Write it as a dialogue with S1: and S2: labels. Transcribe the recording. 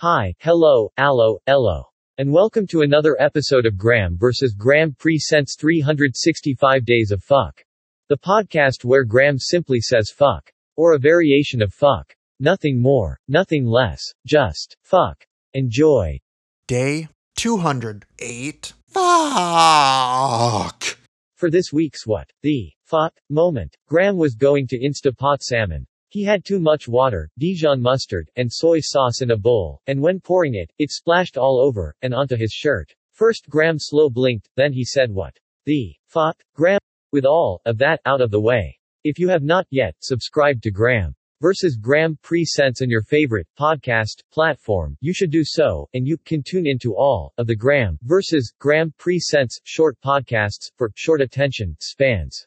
S1: Hi, hello, allo, ello. And welcome to another episode of Graeme vs. Graeme Presents 365 Days of Fuck. The podcast where Graeme simply says fuck. Or a variation of fuck. Nothing more, nothing less, just fuck. Enjoy.
S2: Day 208. Fuck.
S1: For this week's what? The fuck moment. Graeme was going to Instapot salmon. He had too much water, Dijon mustard, and soy sauce in a bowl, and when pouring it, it splashed all over, and onto his shirt. First Graeme slow blinked, then he said what? The fuck? Graeme? With all of that out of the way. If you have not yet subscribed to Graeme versus Graeme Presents on your favorite podcast platform, you should do so, and you can tune into all of the Graeme versus Graeme Presents short podcasts for short attention spans.